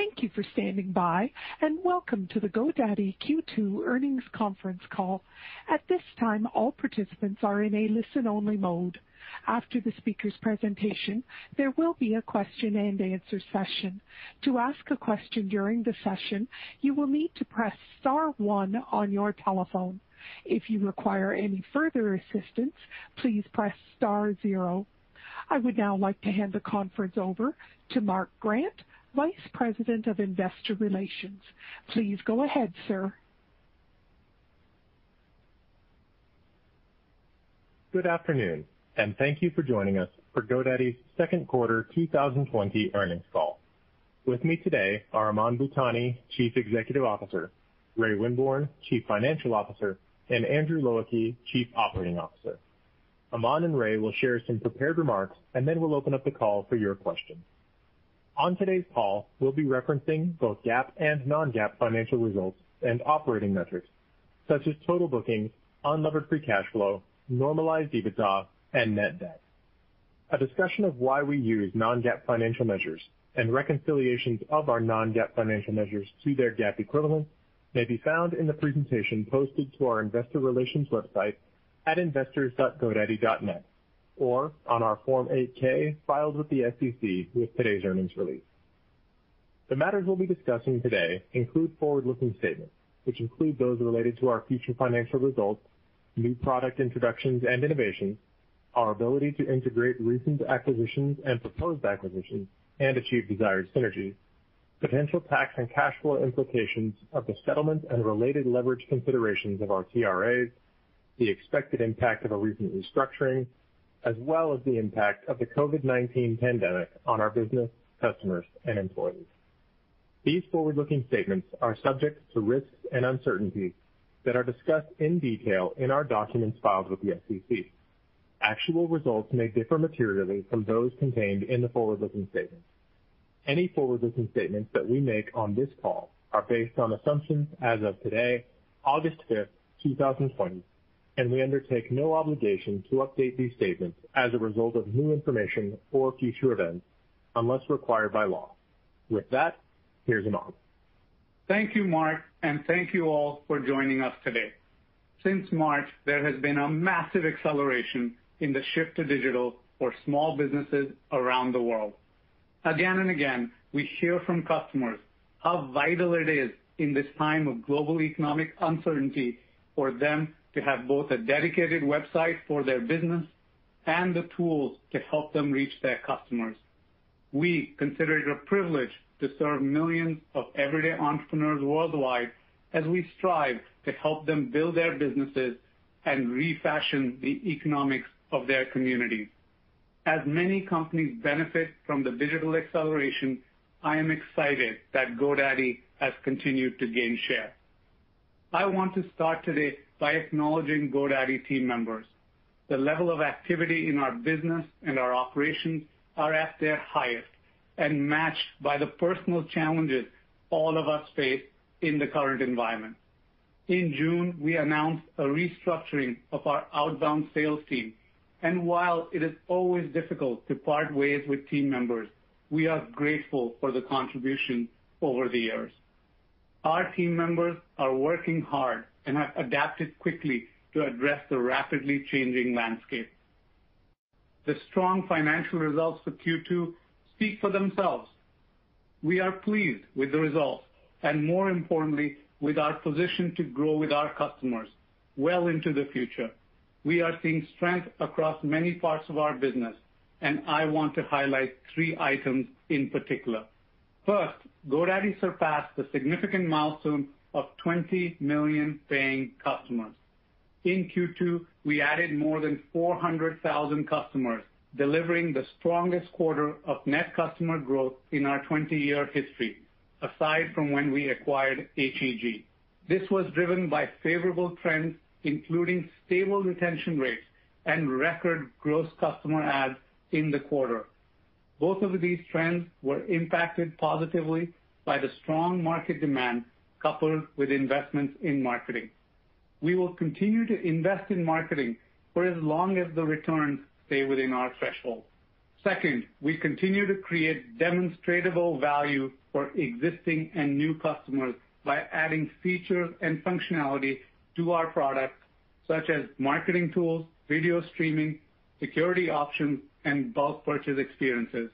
Thank you for standing by, and welcome to the GoDaddy Q2 earnings conference call. At this time, all participants are in a listen-only mode. After the speaker's presentation, there will be a question and answer session. To ask a question during the session, you will need to press star one on your telephone. If you require any further assistance, please press star zero. I would now like to hand the conference over to Mark Grant, Vice President of Investor Relations. Please go ahead, sir. Good afternoon, and thank you for joining us for GoDaddy's second quarter 2020 earnings call. With me today are Aman Bhutani, Chief Executive Officer, Ray Winborne, Chief Financial Officer, and Andrew Low Ah Kee, Chief Operating Officer. Aman and Ray will share some prepared remarks, and then we'll open up the call for your questions. On today's call, we'll be referencing both GAAP and non-GAAP financial results and operating metrics such as total bookings, unlevered free cash flow, normalized EBITDA, and net debt. A discussion of why we use non-GAAP financial measures and reconciliations of our non-GAAP financial measures to their GAAP equivalent may be found in the presentation posted to our investor relations website at investors.godaddy.net or on our Form 8-K filed with the SEC with today's earnings release. The matters we'll be discussing today include forward-looking statements, which include those related to our future financial results, new product introductions and innovations, our ability to integrate recent acquisitions and proposed acquisitions and achieve desired synergies, potential tax and cash flow implications of the settlement and related leverage considerations of our TRAs, the expected impact of a recent restructuring, as well as the impact of the COVID-19 pandemic on our business, customers, and employees. These forward-looking statements are subject to risks and uncertainties that are discussed in detail in our documents filed with the SEC. Actual results may differ materially from those contained in the forward-looking statements. Any forward-looking statements that we make on this call are based on assumptions as of today, August 5th, 2020, and we undertake no obligation to update these statements as a result of new information or future events unless required by law. With that, here's Aman. Thank you, Mark, and thank you all for joining us today. Since March, there has been a massive acceleration in the shift to digital for small businesses around the world. Again and again, we hear from customers how vital it is in this time of global economic uncertainty for them to have both a dedicated website for their business and the tools to help them reach their customers. We consider it a privilege to serve millions of everyday entrepreneurs worldwide as we strive to help them build their businesses and refashion the economics of their communities. As many companies benefit from the digital acceleration, I am excited that GoDaddy has continued to gain share. I want to start today by acknowledging GoDaddy team members. The level of activity in our business and our operations are at their highest and matched by the personal challenges all of us face in the current environment. In June, we announced a restructuring of our outbound sales team, and while it is always difficult to part ways with team members, we are grateful for the contribution over the years. Our team members are working hard and have adapted quickly to address the rapidly changing landscape. The strong financial results for Q2 speak for themselves. We are pleased with the results, and more importantly, with our position to grow with our customers well into the future. We are seeing strength across many parts of our business, and I want to highlight three items in particular. First, GoDaddy surpassed the significant milestone of 20 million paying customers. In Q2, we added more than 400,000 customers, delivering the strongest quarter of net customer growth in our 20-year history, aside from when we acquired HEG. This was driven by favorable trends, including stable retention rates and record gross customer adds in the quarter. Both of these trends were impacted positively by the strong market demand coupled with investments in marketing. We will continue to invest in marketing for as long as the returns stay within our threshold. Second, we continue to create demonstrable value for existing and new customers by adding features and functionality to our products, such as marketing tools, video streaming, security options, and bulk purchase experiences.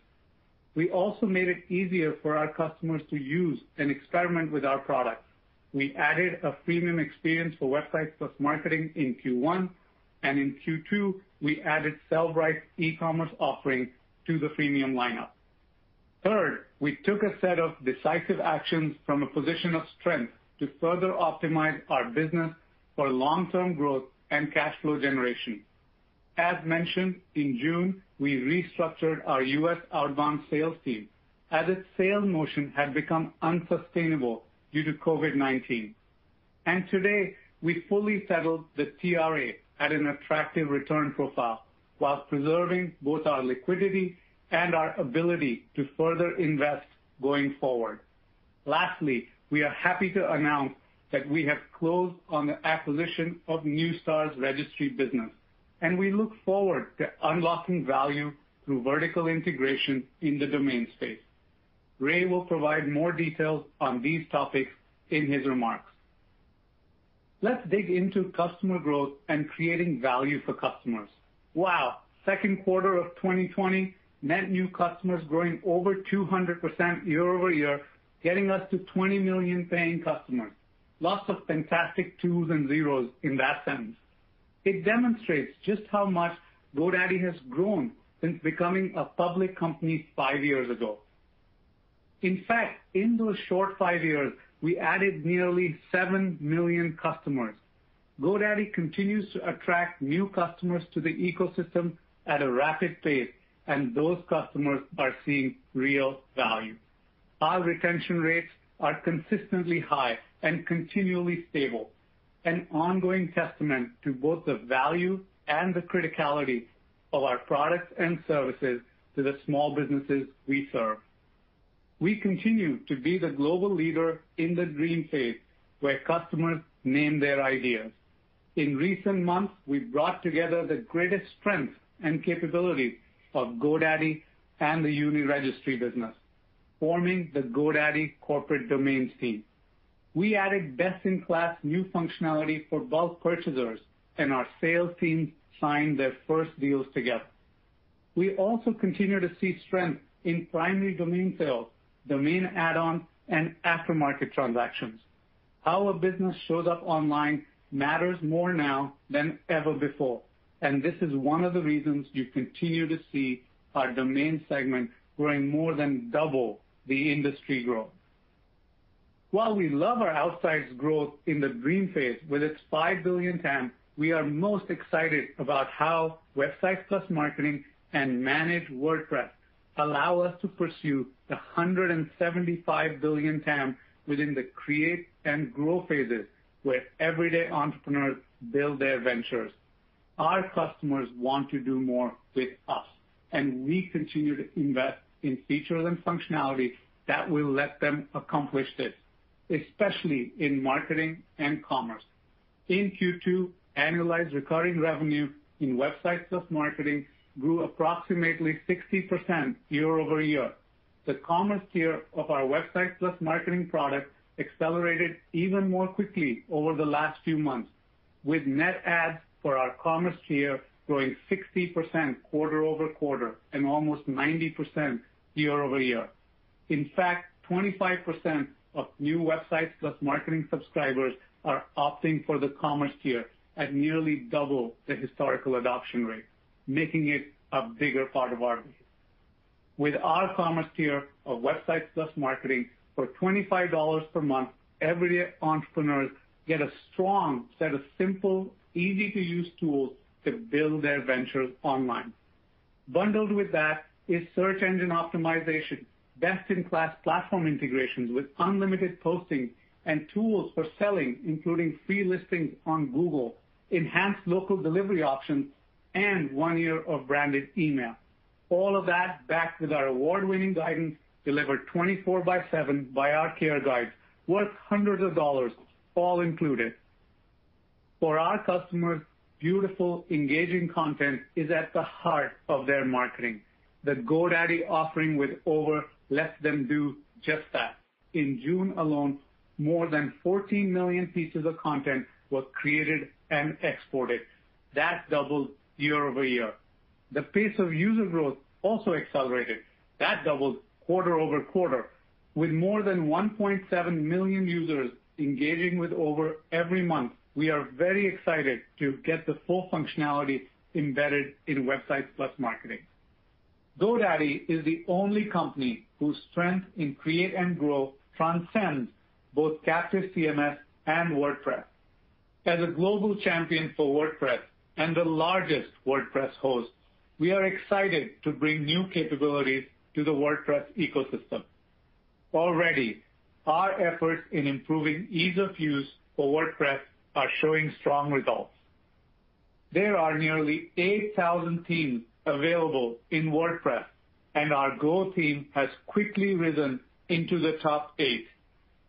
We also made it easier for our customers to use and experiment with our products. We added a freemium experience for Websites Marketing in Q1, and in Q2, we added Sellbrite's e-commerce offering to the freemium lineup. Third, we took a set of decisive actions from a position of strength to further optimize our business for long-term growth and cash flow generation. As mentioned, in June, we restructured our U.S. outbound sales team as its sales motion had become unsustainable due to COVID-19. Today, we fully settled the TRA at an attractive return profile while preserving both our liquidity and our ability to further invest going forward. Lastly, we are happy to announce that we have closed on the acquisition of Neustar's registry business, and we look forward to unlocking value through vertical integration in the domain space. Ray will provide more details on these topics in his remarks. Let's dig into customer growth and creating value for customers. Wow. Second quarter of 2020, net new customers growing over 200% year-over-year, getting us to 20 million paying customers. Lots of fantastic twos and zeros in that sentence. It demonstrates just how much GoDaddy has grown since becoming a public company five years ago. In fact, in those short five years, we added nearly 7 million customers. GoDaddy continues to attract new customers to the ecosystem at a rapid pace, and those customers are seeing real value. Our retention rates are consistently high and continually stable, an ongoing testament to both the value and the criticality of our products and services to the small businesses we serve. We continue to be the global leader in the dream phase, where customers name their ideas. In recent months, we've brought together the greatest strengths and capabilities of GoDaddy and the Uniregistry business, forming the GoDaddy Corporate Domains team. We added best-in-class new functionality for bulk purchasers, and our sales teams signed their first deals together. We also continue to see strength in primary domain sales, domain add-ons, and aftermarket transactions. How a business shows up online matters more now than ever before, and this is one of the reasons you continue to see our domain segment growing more than double the industry growth. While we love our outsized growth in the dream phase with its 5 billion TAM, we are most excited about how Websites Plus + Marketing and Managed WordPress allow us to pursue the 175 billion TAM within the create and grow phases, where everyday entrepreneurs build their ventures. Our customers want to do more with us, and we continue to invest in features and functionality that will let them accomplish this, especially in marketing and commerce. In Q2, annualized recurring revenue in Websites plus + Marketing grew approximately 60% year-over-year. The commerce tier of our Websites plus + Marketing product accelerated even more quickly over the last few months, with net adds for our commerce tier growing 60% quarter-over-quarter and almost 90% year-over-year. In fact, 25% of new Websites plus + Marketing subscribers are opting for the commerce tier at nearly double the historical adoption rate, making it a bigger part of our business. With our commerce tier of Websites plus + Marketing for $25 per month, everyday entrepreneurs get a strong set of simple, easy-to-use tools to build their ventures online. Bundled with that is search engine optimization, best-in-class platform integrations with unlimited posting and tools for selling, including free listings on Google, enhanced local delivery options, and one year of branded email. All of that backed with our award-winning guidance delivered 24 by seven by our care guides, worth hundreds of dollars, all included. For our customers, beautiful, engaging content is at the heart of their marketing. the GoDaddy offering with over lets them do just that. In June alone, more than 14 million pieces of content were created and exported. That doubled year-over-year. The pace of user growth also accelerated. That doubled quarter-over-quarter. With more than 1.7 million users engaging with Over every month, we are very excited to get the full functionality embedded in Websites plus + Marketing. GoDaddy is the only company whose strength in Create and Grow transcends both captive CMS and WordPress. As a global champion for WordPress and the largest WordPress host, we are excited to bring new capabilities to the WordPress ecosystem. Already, our efforts in improving ease of use for WordPress are showing strong results. There are nearly 8,000 themes available in WordPress, and our Go theme has quickly risen into the top eight.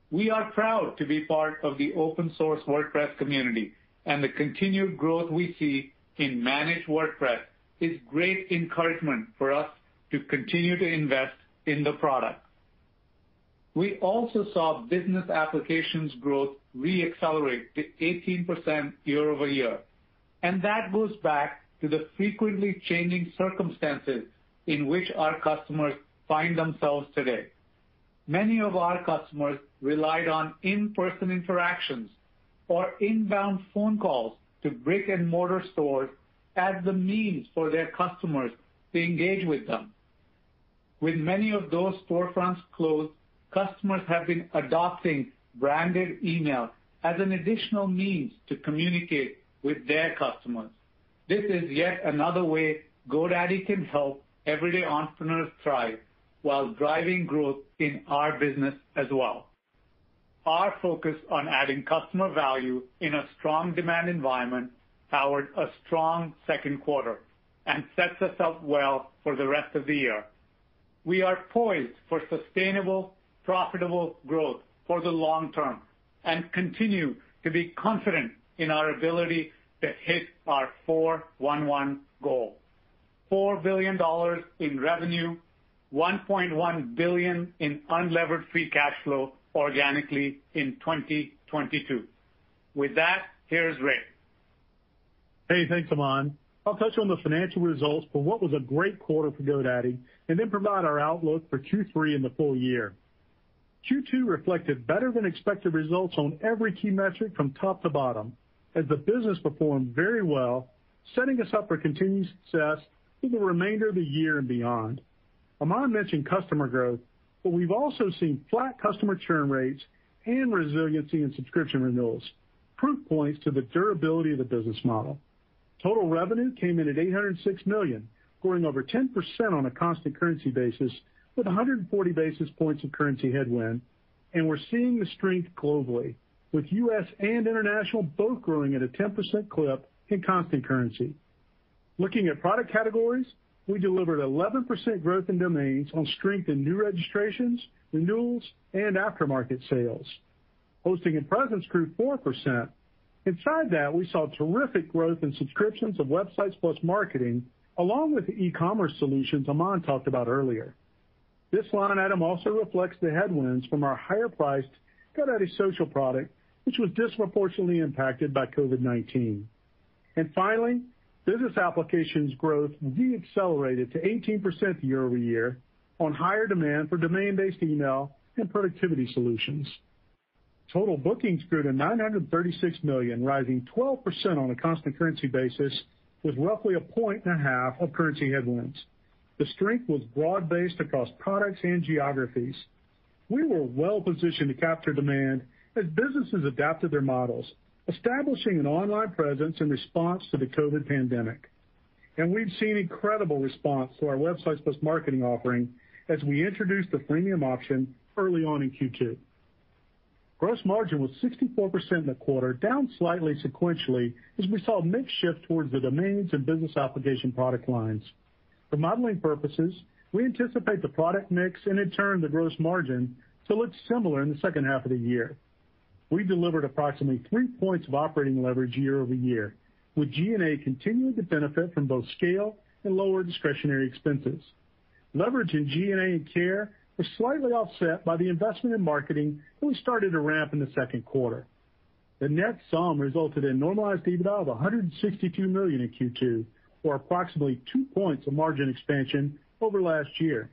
We are proud to be part of the open source WordPress community, and the continued growth we see in Managed WordPress is great encouragement for us to continue to invest in the product. We also saw business applications growth re-accelerate to 18% year-over-year, and that goes back to the frequently changing circumstances in which our customers find themselves today. Many of our customers relied on in-person interactions or inbound phone calls to brick-and-mortar stores as the means for their customers to engage with them. With many of those storefronts closed, customers have been adopting branded email as an additional means to communicate with their customers. This is yet another way GoDaddy can help everyday entrepreneurs thrive while driving growth in our business as well. Our focus on adding customer value in a strong demand environment powered a strong second quarter and sets us up well for the rest of the year. We are poised for sustainable, profitable growth for the long term and continue to be confident in our ability to hit our 4-1-1 goal. $4 billion in revenue, 1.1 billion in unlevered free cash flow organically in 2022. With that, here's Ray. Hey, thanks, Aman. I'll touch on the financial results for what was a great quarter for GoDaddy, and then provide our outlook for Q3 and the full year. Q2 reflected better than expected results on every key metric from top to bottom, as the business performed very well, setting us up for continued success through the remainder of the year and beyond. Aman mentioned customer growth, but we've also seen flat customer churn rates and resiliency in subscription renewals, proof points to the durability of the business model. Total revenue came in at 806 million, growing over 10% on a constant currency basis with 140 basis points of currency headwind, and we're seeing the strength globally, with U.S. and international both growing at a 10% clip in constant currency. Looking at product categories, we delivered 11% growth in domains on strength in new registrations, renewals, and aftermarket sales. Hosting and presence grew 4%. Inside that, we saw terrific growth in subscriptions of Websites plus + Marketing, along with the e-commerce solutions Aman talked about earlier. This line item also reflects the headwinds from our higher-priced GoDaddy Social product, which was disproportionately impacted by COVID-19. Finally, business applications growth re-accelerated to 18% year-over-year on higher demand for domain-based email and productivity solutions. Total bookings grew to 936 million, rising 12% on a constant currency basis, with roughly a point and a half of currency headwinds. The strength was broad-based across products and geographies. We were well-positioned to capture demand as businesses adapted their models, establishing an online presence in response to the COVID pandemic. And we've seen incredible response to our Websites Marketing offering as we introduced the freemium option early on in Q2. Gross margin was 64% in the quarter, down slightly sequentially as we saw a mix shift towards the domains and business application product lines. For modeling purposes, we anticipate the product mix and in turn, the gross margin to look similar in the second half of the year. We delivered approximately three points of operating leverage year-over-year, with G&A continuing to benefit from both scale and lower discretionary expenses. Leverage in G&A and care were slightly offset by the investment in marketing that we started to ramp in the second quarter. The net sum resulted in normalized EBITDA of $162 million in Q2, or approximately two points of margin expansion over last year.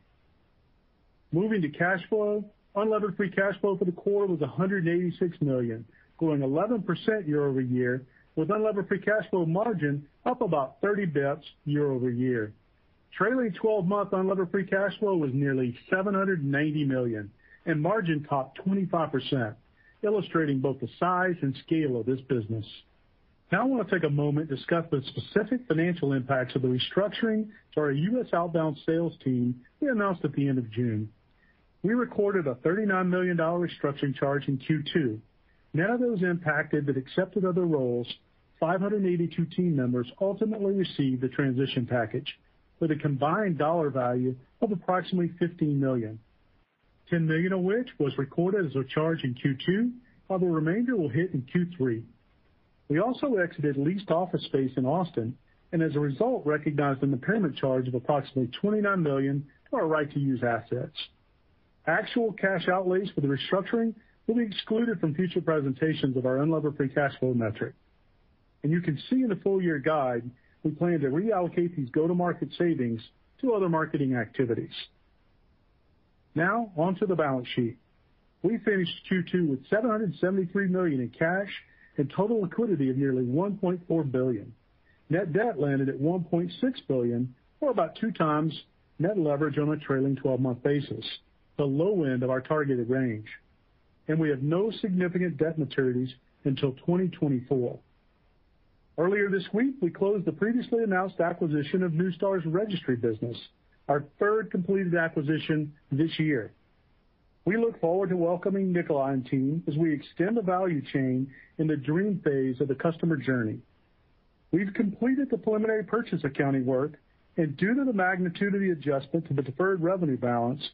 Moving to cash flow, unlevered free cash flow for the quarter was $186 million, growing 11% year-over-year, with unlevered free cash flow margin up about 30 basis points year-over-year. Trailing 12-month unlevered free cash flow was nearly 790 million, and margin topped 25%, illustrating both the size and scale of this business. Now I want to take a moment to discuss the specific financial impacts of the restructuring to our U.S. outbound sales team we announced at the end of June. We recorded a $39 million restructuring charge in Q2. None of those impacted but accepted other roles, 582 team members ultimately received the transition package with a combined dollar value of approximately $15 million, 10 million of which was recorded as a charge in Q2, while the remainder will hit in Q3. We also exited leased office space in Austin, and as a result, recognized an impairment charge of approximately 29 million to our right to use assets. Actual cash outlays for the restructuring will be excluded from future presentations of our unlevered free cash flow metric. And you can see in the full-year guide, we plan to reallocate these go-to-market savings to other marketing activities. Now on to the balance sheet. We finished Q2 with 773 million in cash and total liquidity of nearly 1.4 billion. Net debt landed at 1.6 billion, or about 2x net leverage on a trailing 12-month basis, the low end of our targeted range. And we have no significant debt maturities until 2024. Earlier this week, we closed the previously announced acquisition of Neustar's registry business, our third completed acquisition this year. We look forward to welcoming Nicolai and team as we extend the value chain in the dream phase of the customer journey. We've completed the preliminary purchase accounting work, and due to the magnitude of the adjustment to the deferred revenue balance,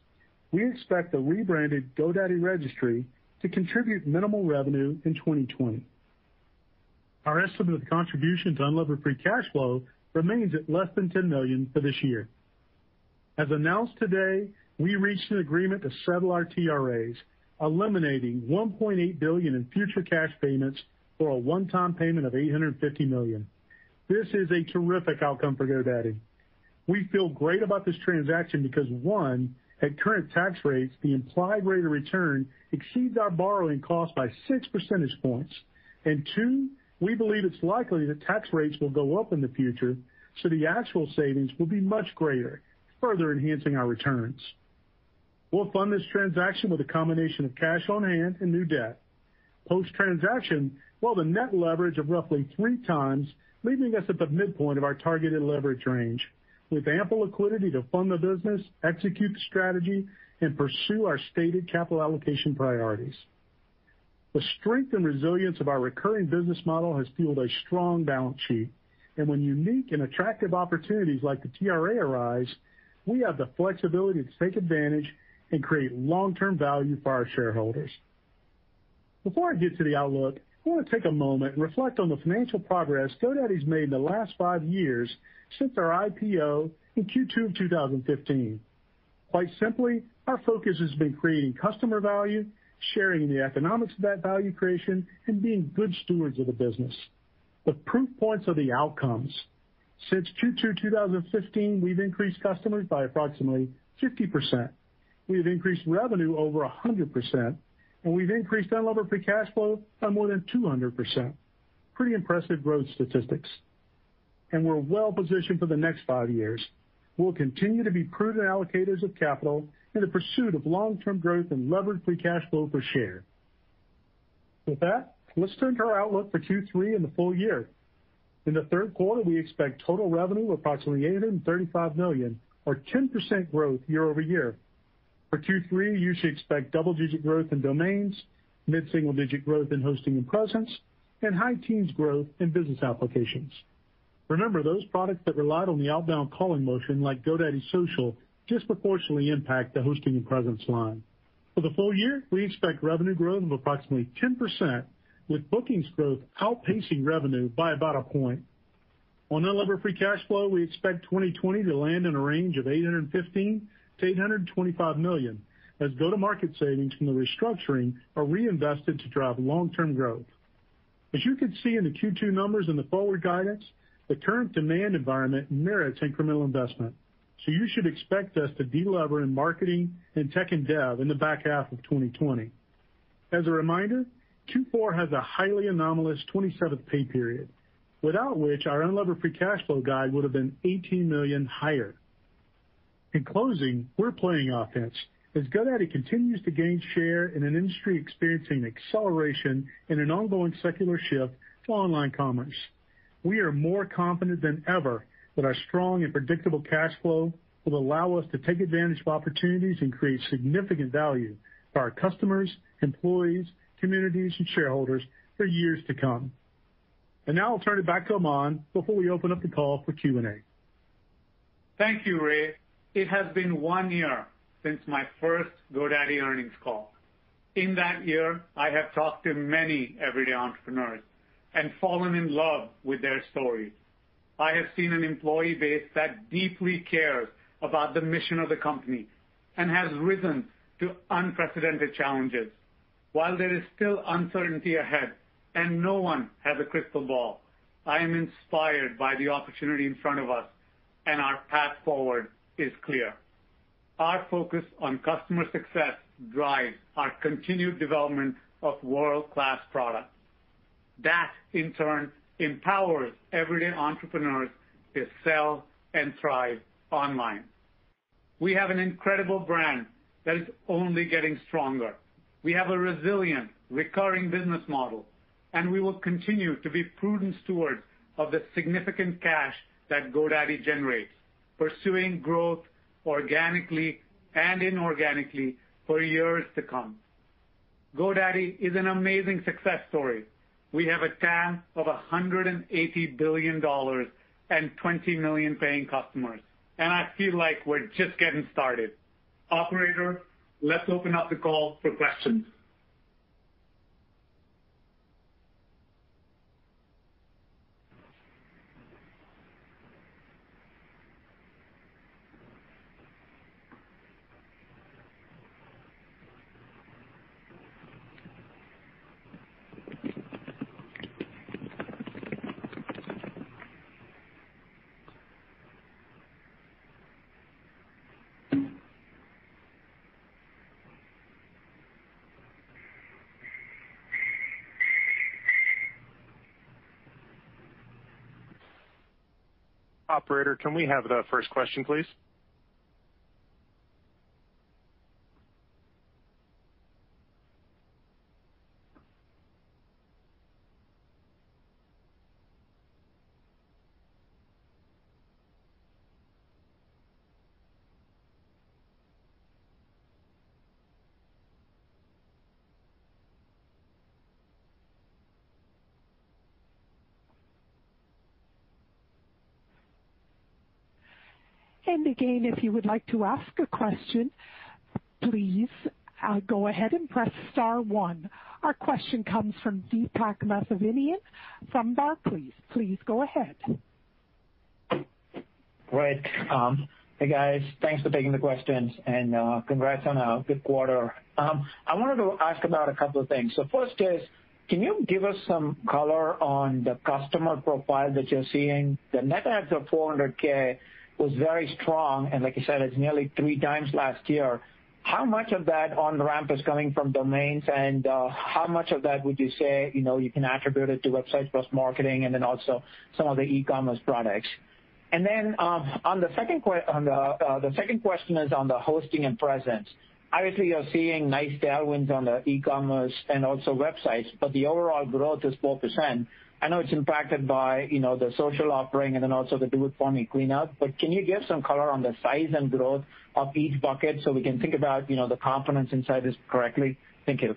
we expect the rebranded GoDaddy Registry to contribute minimal revenue in 2020. Our estimate of the contribution to unlevered free cash flow remains at less than 10 million for this year. As announced today, we reached an agreement to settle our TRAs, eliminating 1.8 billion in future cash payments for a one-time payment of 850 million. This is a terrific outcome for GoDaddy. We feel great about this transaction because, one, at current tax rates, the implied rate of return exceeds our borrowing cost by 6 percentage points. Two, we believe it's likely that tax rates will go up in the future, so the actual savings will be much greater, further enhancing our returns. We'll fund this transaction with a combination of cash on hand and new debt. Post-transaction, we'll have a net leverage of roughly 3x, leaving us at the midpoint of our targeted leverage range, with ample liquidity to fund the business, execute the strategy, and pursue our stated capital allocation priorities. The strength and resilience of our recurring business model has fueled a strong balance sheet. And when unique and attractive opportunities like the TRA arise, we have the flexibility to take advantage and create long-term value for our shareholders. Before I get to the outlook, I want to take a moment and reflect on the financial progress GoDaddy's made in the last five years since our IPO in Q2 of 2015. Quite simply, our focus has been creating customer value, sharing the economics of that value creation, and being good stewards of the business. The proof points are the outcomes. Since Q2 2015, we've increased customers by approximately 50%. We have increased revenue over 100%, and we've increased unlevered free cash flow by more than 200%. Pretty impressive growth statistics. And we're well-positioned for the next five years. We'll continue to be prudent allocators of capital in the pursuit of long-term growth and levered free cash flow per share. With that, let's turn to our outlook for Q3 and the full year. In the third quarter, we expect total revenue of approximately 835 million, or 10% growth year-over-year. For Q3, you should expect double-digit growth in domains, mid-single-digit growth in hosting and presence, and high teens growth in business applications. Remember, those products that relied on the outbound calling motion, like GoDaddy Social, disproportionately impact the hosting and presence line. For the full year, we expect revenue growth of approximately 10%, with bookings growth outpacing revenue by about a point. On unlevered free cash flow, we expect 2020 to land in a range of $815 to 825 million as go-to-market savings from the restructuring are reinvested to drive long-term growth. As you can see in the Q2 numbers and the forward guidance, the current demand environment merits incremental investment. So you should expect us to de-lever in marketing and tech and dev in the back half of 2020. As a reminder, Q4 has a highly anomalous 27th pay period, without which our unlevered free cash flow guide would have been 18 million higher. In closing, we're playing offense as GoDaddy continues to gain share in an industry experiencing acceleration and an ongoing secular shift to online commerce. We are more confident than ever that our strong and predictable cash flow will allow us to take advantage of opportunities and create significant value for our customers, employees, communities, and shareholders for years to come. And now I'll turn it back to Aman before we open up the call for Q&A. Thank you, Ray. It has been one year since my first GoDaddy earnings call. In that year, I have talked to many everyday entrepreneurs and fallen in love with their stories. I have seen an employee base that deeply cares about the mission of the company and has risen to unprecedented challenges. While there is still uncertainty ahead and no one has a crystal ball, I am inspired by the opportunity in front of us, and our path forward is clear. Our focus on customer success drives our continued development of world-class products. That, in turn, empowers everyday entrepreneurs to sell and thrive online. We have an incredible brand that is only getting stronger. We have a resilient, recurring business model, and we will continue to be prudent stewards of the significant cash that GoDaddy generates, pursuing growth organically and inorganically for years to come. GoDaddy is an amazing success story. We have a TAM of $180 billion and 20 million paying customers, and I feel like we're just getting started. Operator, let's open up the call for questions. Operator, can we have the first question, please? And again, if you would like to ask a question, please uh, go ahead and press star one. Our question comes from Deepak Mathivanan from Barclays. Please go ahead. Great. Um, hey, guys. Thanks for taking the questions, and uh, congrats on a good quarter. Um, I wanted to ask about a couple of things. First is, can you give us some color on the customer profile that you're seeing? The net adds of 400K was very strong, and like you said, it's nearly three times last year. How much of that on-ramp is coming from domains, and uh, how much of that would you say you know, you can attribute it to Websites plus + Marketing and then also some of the e-commerce products? And then um, on uh, the second question is on the hosting and presence. Obviously, you're seeing nice tailwinds on the e-commerce and also websites, but the overall growth is 4%. I know it's impacted by you know the social offering and then also the Do It For Me cleanup, but can you give some color on the size and growth of each bucket so we can think about you know the components inside this correctly? Thank you.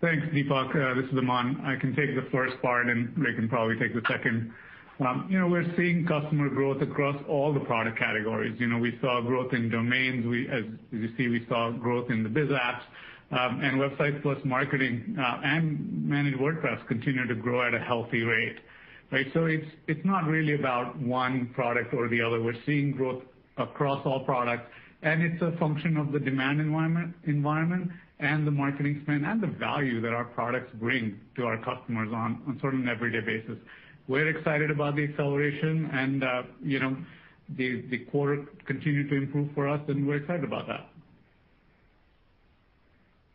Thanks, Deepak. Uh, this is Aman. I can take the first part, and Ray can probably take the second. Um, you know, We're seeing customer growth across all the product categories. You know, we saw growth in domains. We as you see, we saw growth in the biz apps, and Websites plus + Marketing and Managed WordPress continue to grow at a healthy rate. Right? So it's it's not really about one product or the other. We're seeing growth across all products, and it's a function of the demand environment environment and the marketing spend and the value that our products bring to our customers on on sort of an everyday basis. We're excited about the acceleration and uh you know the the quarter continued to improve for us, and we're excited about that.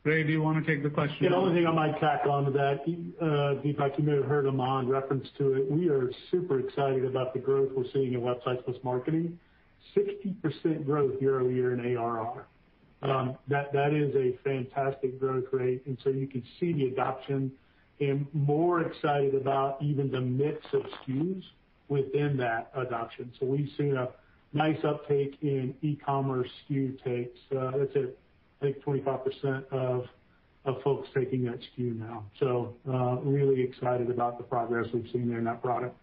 Ray, do you want to take the question? The only thing I might tack onto that, uh, Deepak, you may have heard Aman reference to it. We are super excited about the growth we're seeing in Websites plus + Marketing. 60% growth year-over-year in ARR. Um, that that is a fantastic growth rate. And so you can see the adoption and more excited about even the mix of SKUs within that adoption. So we've seen a nice uptake in e-commerce SKU takes. Uh, that's at, I think, 25% of of folks taking that SKU now. So uh really excited about the progress we've seen there in that product.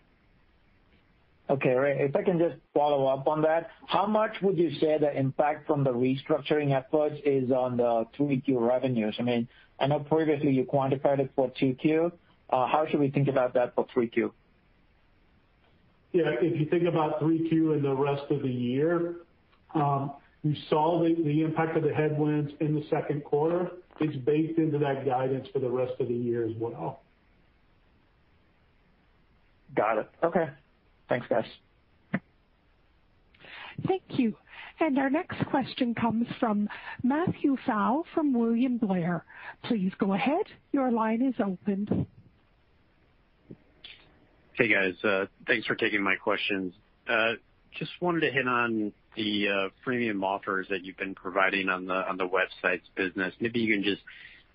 Okay. Ray, if I can just follow up on that, how much would you say the impact from the restructuring efforts is on the 3Q revenues? I mean, I know previously you quantified it for 2Q. How should we think about that for 3Q? Yeah. If you think about 3Q and the rest of the year, you saw the impact of the headwinds in the second quarter. It's baked into that guidance for the rest of the year as well. Got it. Okay. Thanks, guys. Thank you. And our next question comes from Matthew Pfau from William Blair. Please go ahead. Your line is open. Hey, guys. Uh, thanks for taking my questions. Uh, Just wanted to hit on the freemium offers that you've been providing on the on the websites business. Maybe you can just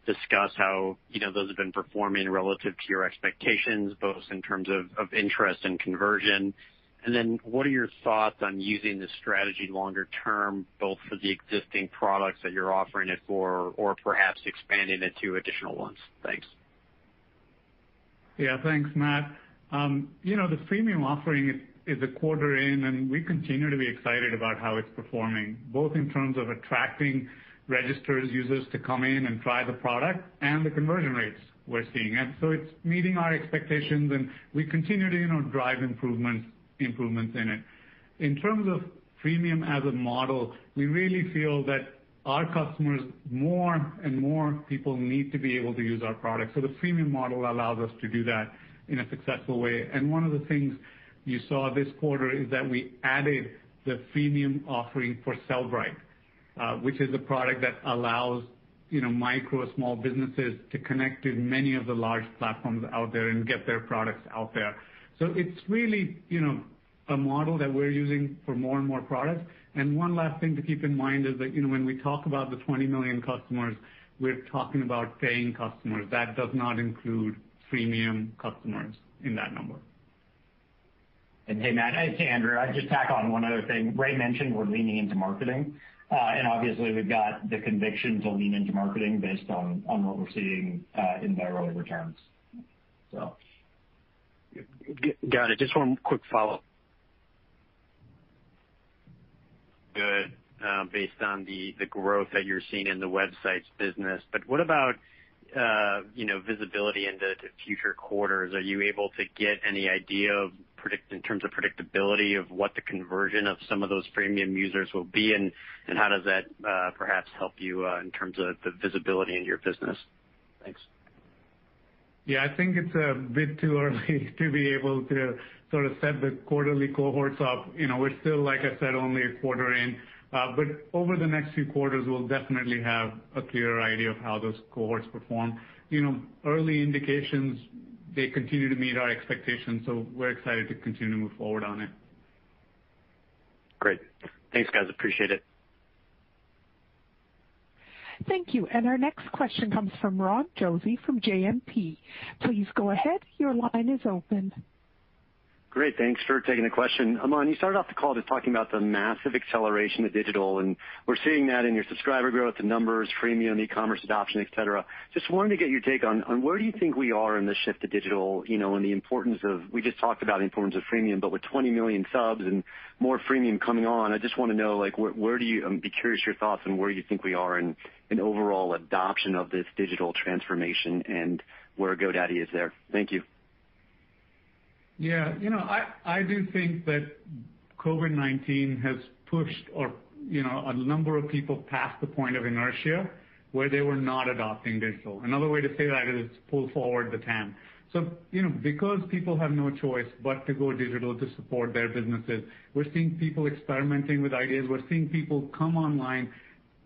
discuss how you know, those have been performing relative to your expectations, both in terms of interest and conversion. And then what are your thoughts on using this strategy longer term, both for the existing products that you're offering it for or perhaps expanding it to additional ones? Thanks. Yeah. Thanks, Matt. Um, you know, the freemium offering is a quarter in, and we continue to be excited about how it's performing, both in terms of attracting registered users to come in and try the product and the conversion rates we're seeing. And so it's meeting our expectations, and we continue to you know, drive improvements improvements in it. In terms of freemium as a model, we really feel that our customers, more and more people need to be able to use our product. So the freemium model allows us to do that in a successful way. And one of the things you saw this quarter is that we added the freemium offering for Sellbrite, uh, which is a product that allows you know, micro small businesses to connect to many of the large platforms out there and get their products out there. So it's really you know, a model that we're using for more and more products. And one last thing to keep in mind is that you know, when we talk about the 20 million customers, we're talking about paying customers. That does not include freemium customers in that number. And hey, Matt, it's Andrew. I'd just tack on one other thing. Ray mentioned we're leaning into marketing. Uh and obviously we've got the conviction to lean into marketing based on on what we're seeing uh in the early returns. So. Got it. Just one quick follow-up. Good, based on the the growth that you're seeing in the websites business. But what about uh you know, visibility into future quarters? Are you able to get any idea in terms of predictability of what the conversion of some of those freemium users will be, and how does that perhaps help you in terms of the visibility in your business? Thanks. Yeah, I think it's a bit too early to be able to sort of set the quarterly cohorts up. You know, we're still, like I said, only a quarter in. Uh but over the next few quarters, we'll definitely have a clearer idea of how those cohorts perform. You know, early indications, they continue to meet our expectations, so we're excited to continue to move forward on it. Great. Thanks, guys. Appreciate it. Thank you. And our next question comes from Ron Josey from JMP. Please go ahead. Your line is open. Great. Thanks for taking the question. Aman, you started off the call just talking about the massive acceleration of digital, and we're seeing that in your subscriber growth, the numbers, freemium, e-commerce adoption, et cetera. Just wanted to get your take on where do you think we are in the shift to digital, you know, and the importance of, we just talked about the importance of freemium, but with 20 million subs and more freemium coming on, I just want to know, like where where do you I'd be curious your thoughts on where you think we are in overall adoption of this digital transformation and where GoDaddy is there. Thank you. Yeah. You know, I I do think that COVID-19 has pushed or you know, a number of people past the point of inertia where they were not adopting digital. Another way to say that is pull forward the TAM. So, you know, because people have no choice but to go digital to support their businesses, we're seeing people experimenting with ideas. We're seeing people come online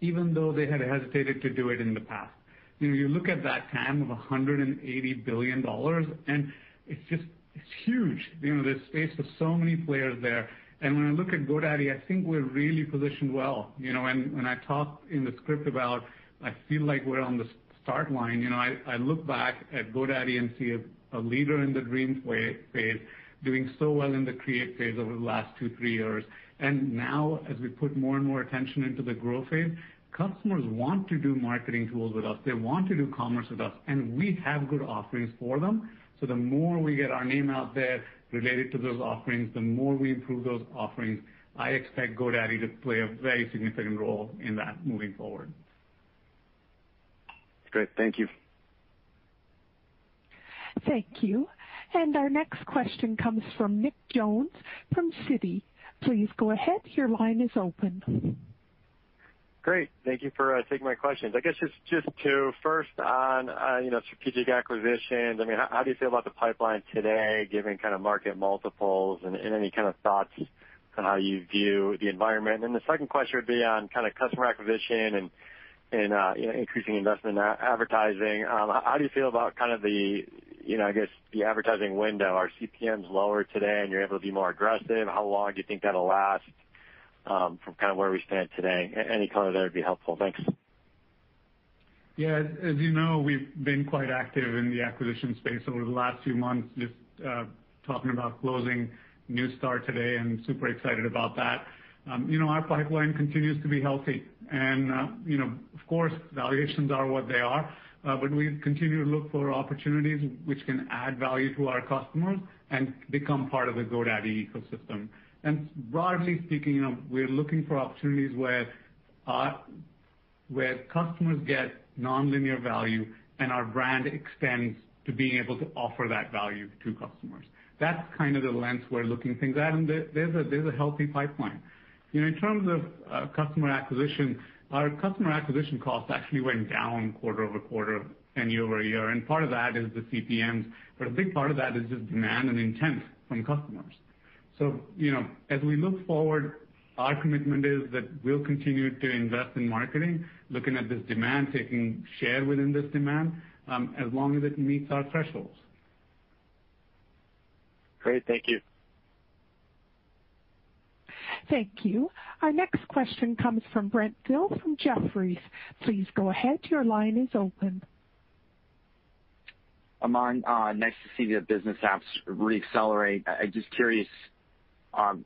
even though they had hesitated to do it in the past. You know, you look at that TAM of $180 billion, and it's huge. You know, there's space for so many players there. And when I look at GoDaddy, I think we're really positioned well. You know, and when I talk in the script about I feel like we're on the start line, you know, I look back at GoDaddy and see a leader in the dream phase doing so well in the create phase over the last two, three years. And now, as we put more and more attention into the grow phase, customers want to do marketing tools with us. They want to do commerce with us, and we have good offerings for them. So the more we get our name out there related to those offerings, the more we improve those offerings, I expect GoDaddy to play a very significant role in that moving forward. Great. Thank you. Thank you. And our next question comes from Nick Jones from Citi. Please go ahead. Your line is open. Great. Thank you for taking my questions. I guess just two. First on uh you know strategic acquisitions. I mean how do you feel about the pipeline today, given kind of market multiples and any kind of thoughts on how you view the environment? And the second question would be on kind of customer acquisition and and uh you know increasing investment in advertising. How do you feel about kind of the, you know, I guess, the advertising window? Are CPMs lower today and you're able to be more aggressive? How long do you think that'll last from kind of where we stand today? Any color there would be helpful. Thanks. Yeah. As you know, we've been quite active in the acquisition space over the last few months, just talking about closing Neustar today and super excited about that. Um, you know, our pipeline continues to be healthy. And uh, you know, of course, valuations are what they are. But we continue to look for opportunities which can add value to our customers and become part of the GoDaddy ecosystem. And broadly speaking, you know, we're looking for opportunities where uh where customers get nonlinear value and our brand extends to being able to offer that value to customers. That's kind of the lens we're looking things at, and there's a there's a healthy pipeline. You know, in terms of customer acquisition, our customer acquisition costs actually went down quarter-over-quarter and year-over-year. And part of that is the CPMs, but a big part of that is just demand and intent from customers. So you know, as we look forward, our commitment is that we'll continue to invest in marketing, looking at this demand, taking share within this demand, um, as long as it meets our thresholds. Great. Thank you. Thank you. Our next question comes from Brent Thill from Jefferies. Please go ahead. Your line is open. Aman, uh, nice to see the business apps re-accelerate. I'm just curious,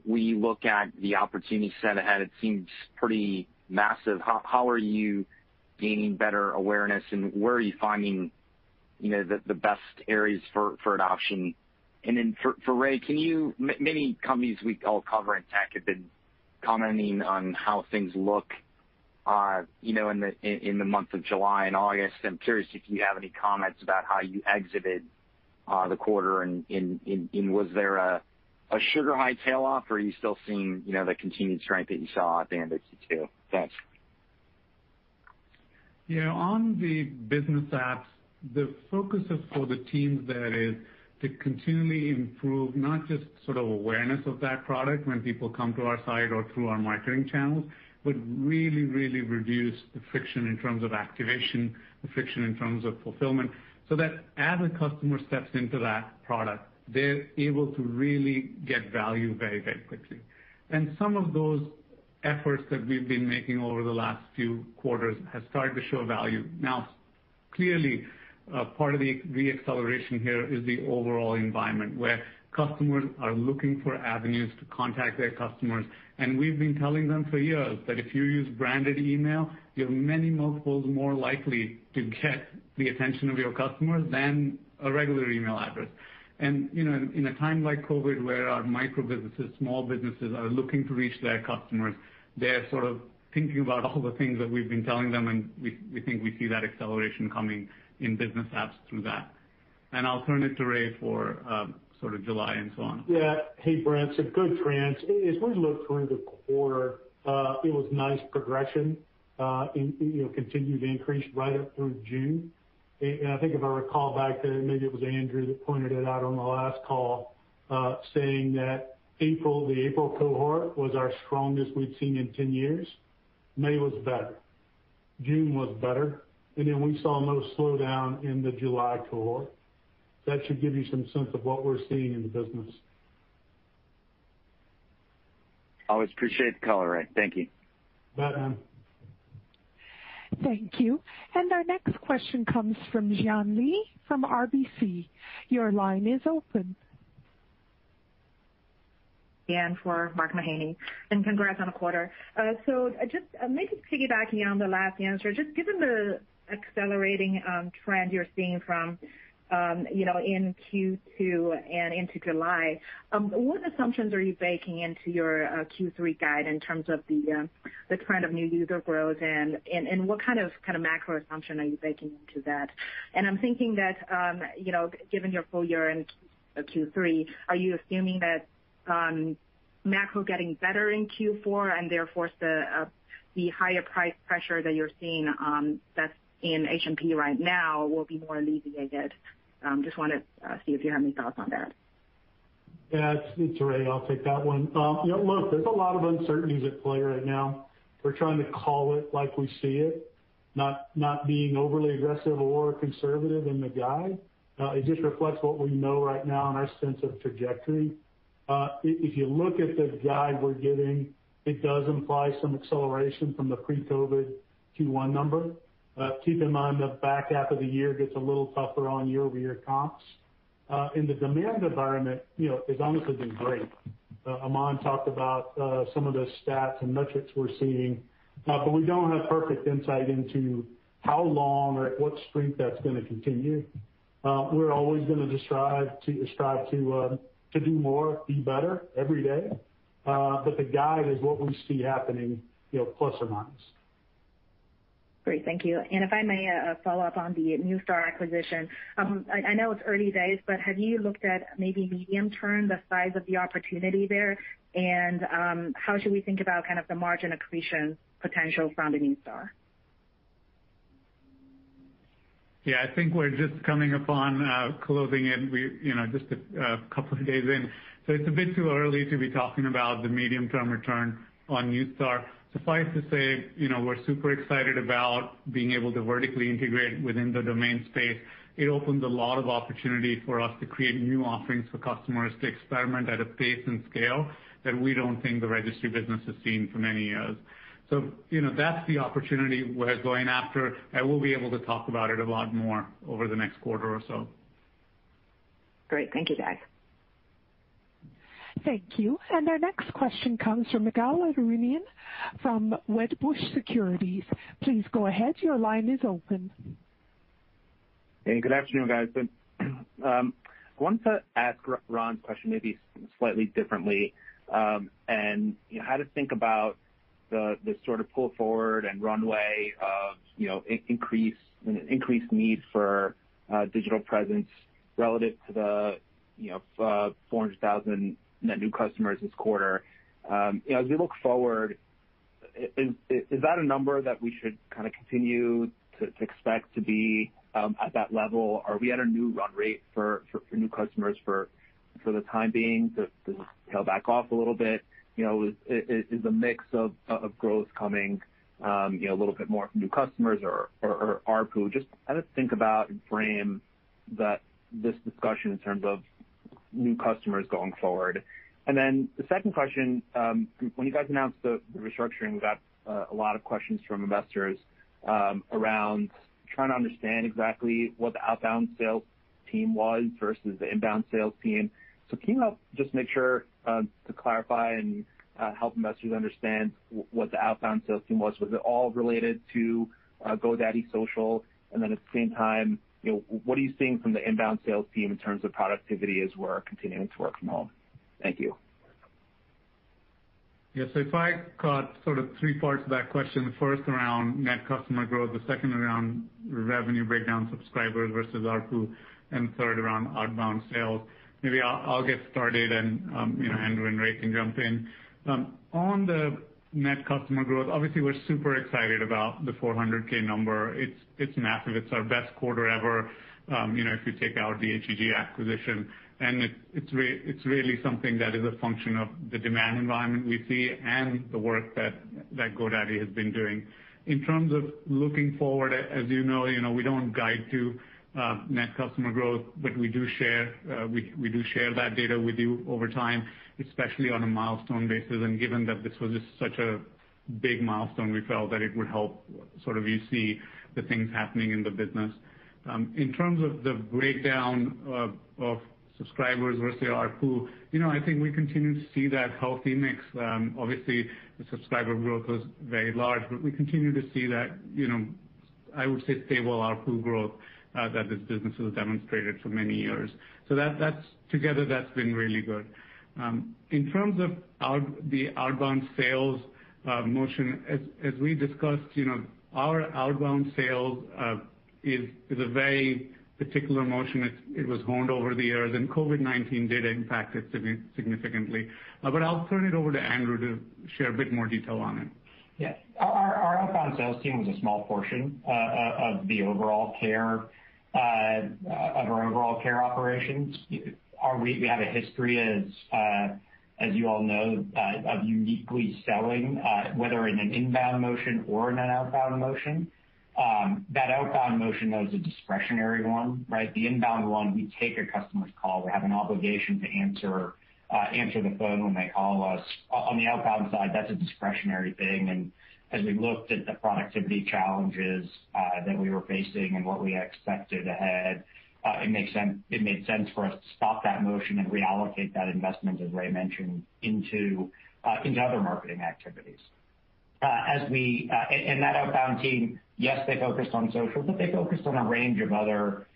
when you look at the opportunity set ahead, it seems pretty massive. How are you gaining better awareness, and where are you finding you know the best areas for adoption? And then for Ray, can you m many companies we all cover in tech have been commenting on how things look uh you know in the in the month of July and August. I'm curious if you have any comments about how you exited the quarter, and was there a sugar high tail off, or are you still seeing you know, the continued strength that you saw at the end of Q2? Thanks. Yeah, on the business apps, the focus for the teams there is to continually improve not just sort of awareness of that product when people come to our site or through our marketing channels, but really, really reduce the friction in terms of activation, the friction in terms of fulfillment, so that as a customer steps into that product, they're able to really get value very very quickly. And some of those efforts that we've been making over the last few quarters have started to show value. Now, clearly, uh, part of the re-acceleration here is the overall environment, where customers are looking for avenues to contact their customers. And we've been telling them for years that if you use branded email, you're many multiples more likely to get the attention of your customers than a regular email address. And you know, in a time like COVID, where our micro businesses, small businesses, are looking to reach their customers, they're sort of thinking about all the things that we've been telling them, and we we think we see that acceleration coming in business apps through that. And I'll turn it to Ray for sort of July and so on? Yeah. Hey, Brent. Good trends. As we look through the quarter, it was nice progression, uh you know continued increase right up through June. I think if I recall back to, maybe it was Andrew that pointed it out on the last call, uh, saying that April, the April cohort was our strongest we've seen in 10 years. May was better. June was better. And then we saw no slowdown in the July cohort. That should give you some sense of what we're seeing in the business. Always appreciate the color, Ray. Thank you. Bet, man. Thank you. And our next question comes from Jian Li from RBC. Your line is open. For Mark Mahaney. And congrats on the quarter. Uh, so uh, just uh, maybe piggybacking on the last answer, just given the accelerating um, trend you're seeing from in Q2 and into July, Um, what assumptions are you baking into your Q3 guide in terms of the um the trend of new user growth, and and what kind of kind of macro assumption are you baking into that? And I'm thinking that, um you know, given your full year in Q3, are you assuming that um macro getting better in Q4 and therefore the uh the higher price pressure that you're seeing um that's in H&P right now will be more alleviated? Um, just want to uh, see if you have any thoughts on that. Yeah, it's Ray. I'll take that one. Um, look, there's a lot of uncertainties at play right now. We're trying to call it like we see it, not not being overly aggressive or conservative in the guide. Uh, it just reflects what we know right now and our sense of trajectory. Uh, if you look at the guide we're giving, it does imply some acceleration from the pre-COVID Q1 number. Keep in mind, the back half of the year gets a little tougher on year-over-year comps. Uh in the demand environment has honestly been great. Uh Aman talked about uh some of the stats and metrics we're seeing, uh but we don't have perfect insight into how long or at what strength that's going to continue. Uh, we're always going to strive to strive to um to do more, be better every day. Uh but the guide is what we see happening, you know, plus or minus. Great. Thank you. And if I may uh, uh, follow up on the Neustar acquisition. Um, I know it's early days, but have you looked at maybe medium-term, the size of the opportunity there? And um how should we think about kind of the margin accretion potential from the Neustar? Yeah, I think we're just coming upon uh, closing it. We, you know, just a couple of days in. So it's a bit too early to be talking about the medium-term return on Neustar. Suffice to say, you know, we're super excited about being able to vertically integrate within the domain space. It opens a lot of opportunity for us to create new offerings for customers to experiment at a pace and scale that we don't think the registry business has seen for many years. So, you know, that's the opportunity we're going after, and we'll be able to talk about it a lot more over the next quarter or so. Great. Thank you, guys. Thank you. And our next question comes from Ygal Arounian from Wedbush Securities. Please go ahead. Your line is open. Hey, good afternoon, guys. Um, I wanted to ask Ron's question maybe slightly differently, um, and how to think about the sort of pull forward and runway of increased need for uh, digital presence relative to the uh, 400,000 net new customers this quarter. Um, as we look forward, is that a number that we should kind of continue to expect to be at that level? Are we at a new run rate for new customers for the time being? Does it tail back off a little bit? Is the mix of growth coming um, a little bit more from new customers or ARPU? Just how to think about and frame this discussion in terms of new customers going forward. And then the second question, um, when you guys announced the restructuring, we got uh, a lot of questions from investors um, around trying to understand exactly what the outbound sales team was versus the inbound sales team. So can you help just make sure um, to clarify and uh, help investors understand what the outbound sales team was? Was it all related to uh, GoDaddy Social? And then at the same time, what are you seeing from the inbound sales team in terms of productivity as we're continuing to work from home? Thank you. Yes. If I caught sort of three parts of that question, the first around net customer growth, the second around revenue breakdown subscribers versus ARPU, and third around outbound sales. maybe I'll get started and um you know Andrew and Ray can jump in. On the net customer growth, obviously, we're super excited about the 400K number. It's it's massive. It's our best quarter ever Um you know if you take out the HEG acquisition. And it's it's really something that is a function of the demand environment we see and the work that GoDaddy has been doing. In terms of looking forward, as you know, you know, we don't guide to net customer growth, but we do share uh we we do share that data with you over time, especially on a milestone basis. And given that this was just such a big milestone, we felt that it would help sort of you see the things happening in the business. Um in terms of the breakdown of subscribers versus ARPU, you know, I think we continue to see that healthy mix. Um, obviously, the subscriber growth was very large, but we continue to see that, you know, I would say, stable ARPU growth Uh, that this business has demonstrated for many years. So that that's together, that's been really good. Um, in terms of the outbound sales uh, motion, as we discussed, our outbound sales uh, is a very particular motion. It was honed over the years, and COVID-19 did impact it significantly. But I'll turn it over to Andrew to share a bit more detail on it. Yeah. Our outbound sales team was a small portion of our overall care operations. Are we have a history, as uh as you all know, of uniquely selling, uh whether in an inbound motion or in an outbound motion. Um that outbound motion, though, is a discretionary one, right? The inbound one, we take a customer's call. We have an obligation to answer uh answer the phone when they call us. On the outbound side, that's a discretionary thing. As we looked at the productivity challenges that we were facing and what we expected ahead, it makes sense, it made sense for us to stop that motion and reallocate that investment, as Ray mentioned, into uh into other marketing activities. Uh as we uh and that outbound team, yes, they focused on social, but they focused on a range of other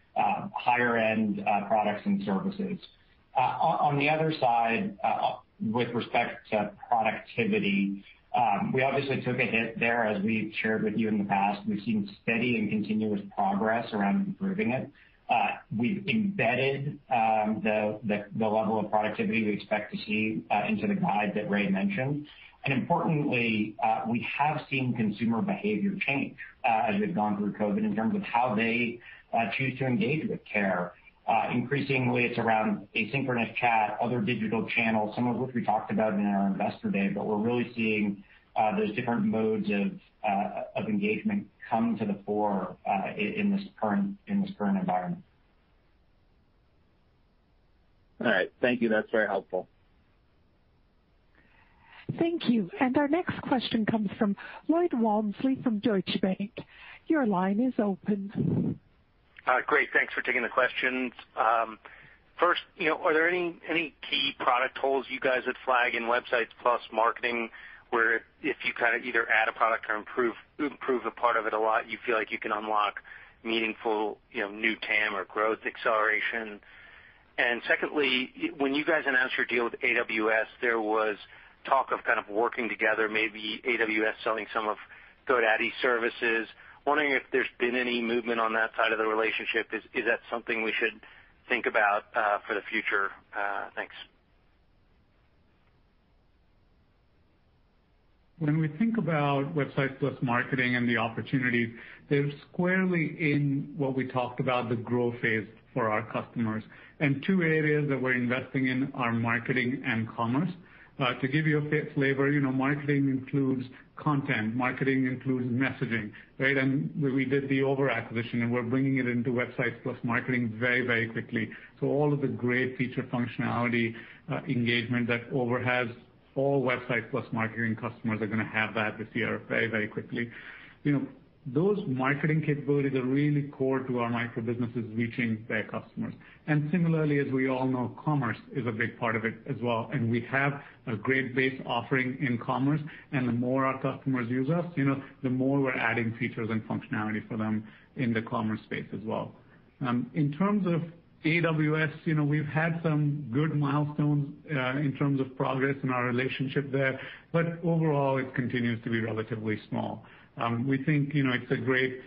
higher-end products and services. On the other side, with respect to productivity, Um, we obviously took a hit there, as we've shared with you in the past. We've seen steady and continuous progress around improving it. Uh, we've embedded um the the level of productivity we expect to see uh, into the guide that Ray mentioned. And importantly, uh, we have seen consumer behavior change as we've gone through COVID in terms of how they choose to engage with care. Uh, increasingly, it's around asynchronous chat, other digital channels, some of which we talked about in our Investor Day, but we're really seeing uh, those different modes uh, of engagement come to the fore in this current environment. All right. Thank you. That's very helpful. Thank you. And our next question comes from Lloyd Walmsley from Deutsche Bank. Your line is open. Great. Thanks for taking the questions. Um, first, you know, are there any key product holes you guys would flag in Websites plus + Marketing where if you kind of either add a product or improve a part of it a lot, you feel like you can unlock meaningful you know, new TAM or growth acceleration? And secondly, when you guys announced your deal with AWS, there was talk of kind of working together, maybe AWS selling some of GoDaddy services. Wondering if there's been any movement on that side of the relationship. Is is that something we should think about uh, for the future? Uh, thanks. When we think about Websites plus + Marketing and the opportunities, they're squarely in what we talked about, the growth phase for our customers. Two areas that we're investing in are marketing and commerce. Uh, to give you a flavor, you know, marketing includes content, marketing includes messaging, right? And we did the Over acquisition, and we're bringing it into Websites plus + Marketing very very quickly. So all of the great feature functionality uh, engagement that Over has, all Websites plus + Marketing customers are going to have that this year very very quickly. Those marketing capabilities are really core to our micro businesses reaching their customers. And similarly, as we all know, commerce is a big part of it as well. And we have a great base offering in commerce, and the more our customers use us, you know, the more we're adding features and functionality for them in the commerce space as well. Um, in terms of AWS, you know, we've had some good milestones uh, in terms of progress in our relationship there, but overall, it continues to be relatively small. We think it's a great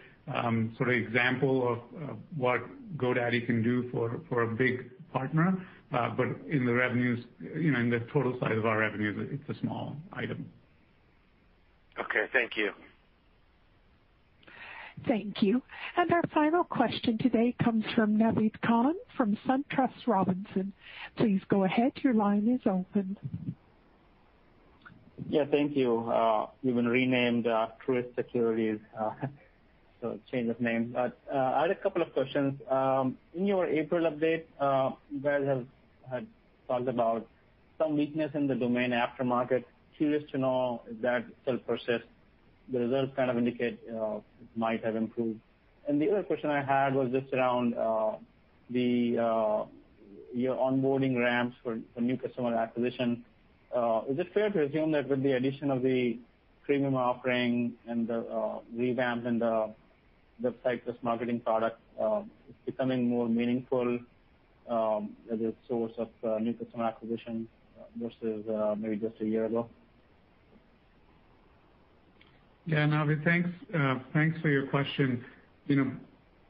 sort of example of what GoDaddy can do for a big partner. But in the revenues uh you know, in the total size of our revenues, it's a small item. Okay. Thank you. Thank you. And our final question today comes from Naved Khan from SunTrust Robinson. Please go ahead. Your line is open. Yeah, thank you. Uh, you've been renamed uh, Truist Securities, uh, so change of name. I had a couple of questions. Um, in your April update, you guys had talked about some weakness in the domain aftermarket. Curious to know if that still persists. The results kind of indicate it might have improved. And the other question I had was just around the your onboarding ramps for new customer acquisition. Uh, is it fair to assume that with the addition of the freemium offering and the uh, revamp in the Websites + Marketing product, uh, it's becoming more meaningful um, as a source of new customer acquisition versus maybe just a year ago? Yeah, Naved, thanks Thanks for your question. You know,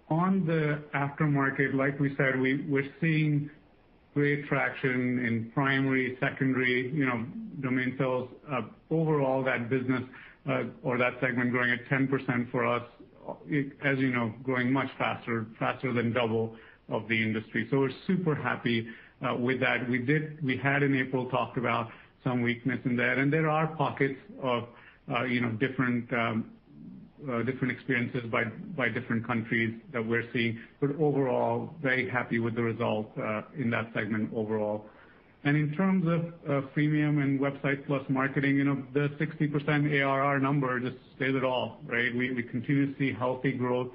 on the aftermarket, like we said, we we're seeing great traction in primary, secondary you know, domain sales. Uh, overall, that business uh, or that segment growing at 10% for us, uh, as you know, growing much faster faster than double of the industry. So we're super happy with that. We did we had in April talked about some weakness in that, and there are pockets of uh you know different um, Uh, experiences by by different countries that we're seeing. But overall, very happy with the results uh, in that segment overall. And in terms of uh, freemium and Websites + Marketing, you know, the 60% ARR number just says it all, right? We we continue to see healthy growth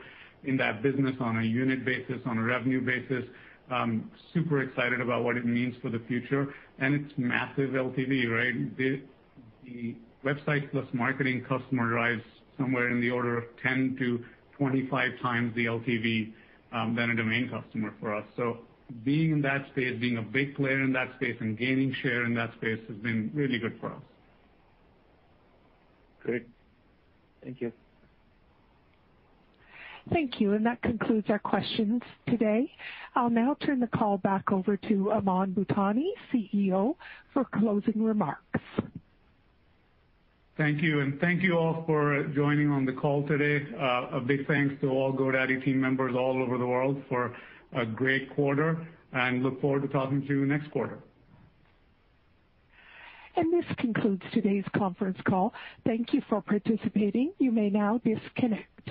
in that business on a unit basis, on a revenue basis. Um super excited about what it means for the future, and it's massive LTV, right? The Websites + Marketing customer drives somewhere in the order of 10-25x the LTV um, than a domain customer for us. So being in that space, being a big player in that space, and gaining share in that space has been really good for us. Great. Thank you. Thank you. And that concludes our questions today. I'll now turn the call back over to Aman Bhutani, CEO, for closing remarks. Thank you. And thank you all for joining on the call today. Uh, a big thanks to all GoDaddy team members all over the world for a great quarter, and look forward to talking to you next quarter. And this concludes today's conference call. Thank you for participating. You may now disconnect.